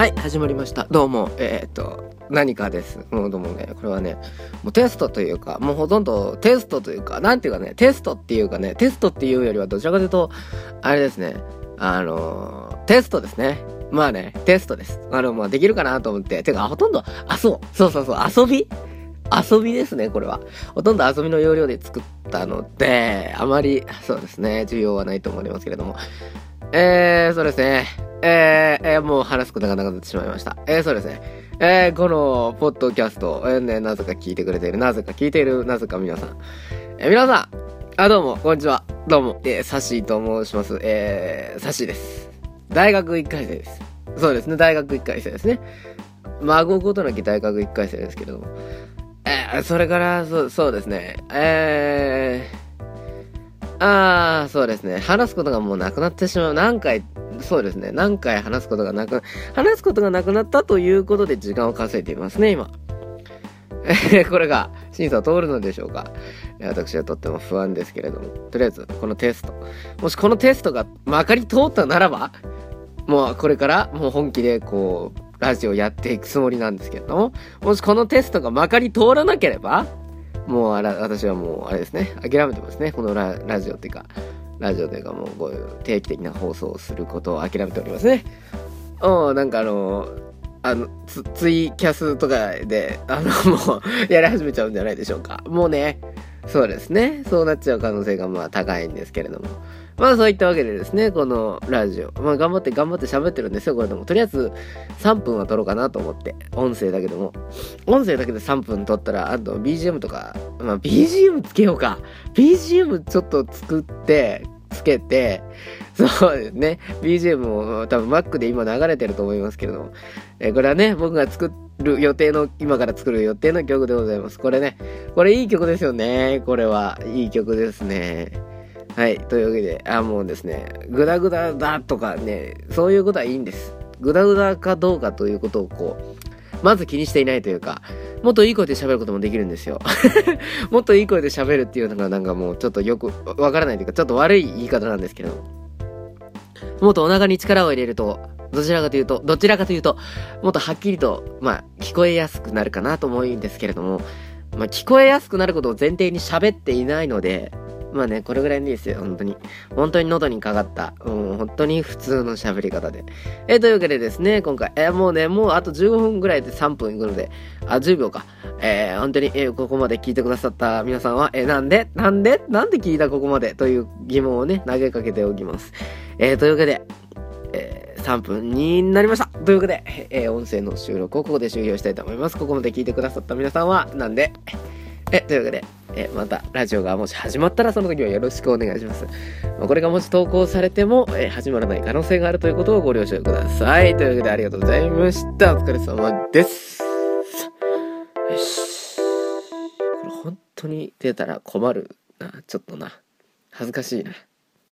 はい、始まりました。どうも、えー、っと、何かです。もうどうもね、これはね、もうテストというか、もうほとんどテストというか、なんていうかね、テストっていうかね、テストっていうよりはどちらかというと、あれですね、あのーテストですね。まあね、テストです。あの、まあできるかなと思って、てか、ほとんど、あ、そう、そうそうそう、遊び？遊びですね、これは。ほとんど遊びの要領で作ったので、あまり、そうですね、重要はないと思いますけれども。えー、そうですね。えー、えーもう話すことがなくなってしまいました。えー、そうですね。えー、この、ポッドキャスト、えーね、なぜか聞いてくれている、なぜか聞いている、なぜか皆さん。えー皆さん、あ、どうも、こんにちは。どうも、えー、サシーと申します。えー、サシーです。大学1回生です。そうですね、大学1回生ですね。孫ごとなき大学1回生ですけれども。えー、それから、そう、そうですね。えー、あー、そうですね。話すことがもうなくなってしまう。何回、そうですね。何回話すことがなく、話すことがなくなったということで時間を稼いでいますね、今。これが審査を通るのでしょうか私はとっても不安ですけれども。とりあえず、このテスト。もしこのテストがまかり通ったならば、もうこれからもう本気でこう、ラジオやっていくつもりなんですけれども、もしこのテストがまかり通らなければ、もうあら私はもうあれですね、諦めてますね。このラジオっていうか、ラジオというかもうこういう定期的な放送をすることを諦めておりますね。うん、なんかあの、あの、ツツイキャスとかで、あの、もう、やり始めちゃうんじゃないでしょうか。もうね、そうですね。そうなっちゃう可能性がまあ高いんですけれども。まあそういったわけでですね、このラジオ。まあ頑張って頑張って喋ってるんですよ、これでも。とりあえず3分は撮ろうかなと思って。音声だけでも。音声だけで3分撮ったら、あと BGM とか、まあ BGM つけようか。BGM ちょっと作って、つけて、そうですね。BGM も多分 Mac で今流れてると思いますけれども。えこれはね、僕が作る予定の、今から作る予定の曲でございます。これね、これいい曲ですよね。これはいい曲ですね。はい。というわけで、あ、もうですね、グダグダだとかね、そういうことはいいんです。グダグダかどうかということをこう、まず気にしていないというか、もっといい声で喋ることもできるんですよ。もっといい声で喋るっていうのがなんかもうちょっとよくわからないというか、ちょっと悪い言い方なんですけど、もっとお腹に力を入れると、どちらかというと、どちらかというと、もっとはっきりと、まあ、聞こえやすくなるかなと思うんですけれども、まあ、聞こえやすくなることを前提に喋っていないので、まあね、これぐらいでいいですよ、本当に。本当に喉にかかった、うん、本当に普通の喋り方で。えというわけでですね、今回、えもうね、もうあと15分ぐらいで3分いくので、あ、10秒か。えー本当に、えーここまで聞いてくださった皆さんは、えーなんでなんでなんで聞いたここまで？という疑問をね、投げかけておきます。えーというわけで、えー3分になりました。というわけで、えー音声の収録をここで終了したいと思います。ここまで聞いてくださった皆さんは、なんで、え、というわけで、えまたラジオがもし始まったらその時はよろしくお願いします。まこれがもし投稿されても、え始まらない可能性があるということをご了承ください。というわけでありがとうございました。お疲れ様です。よし。これ本当に出たら困るな。ちょっとな。恥ずかしいな。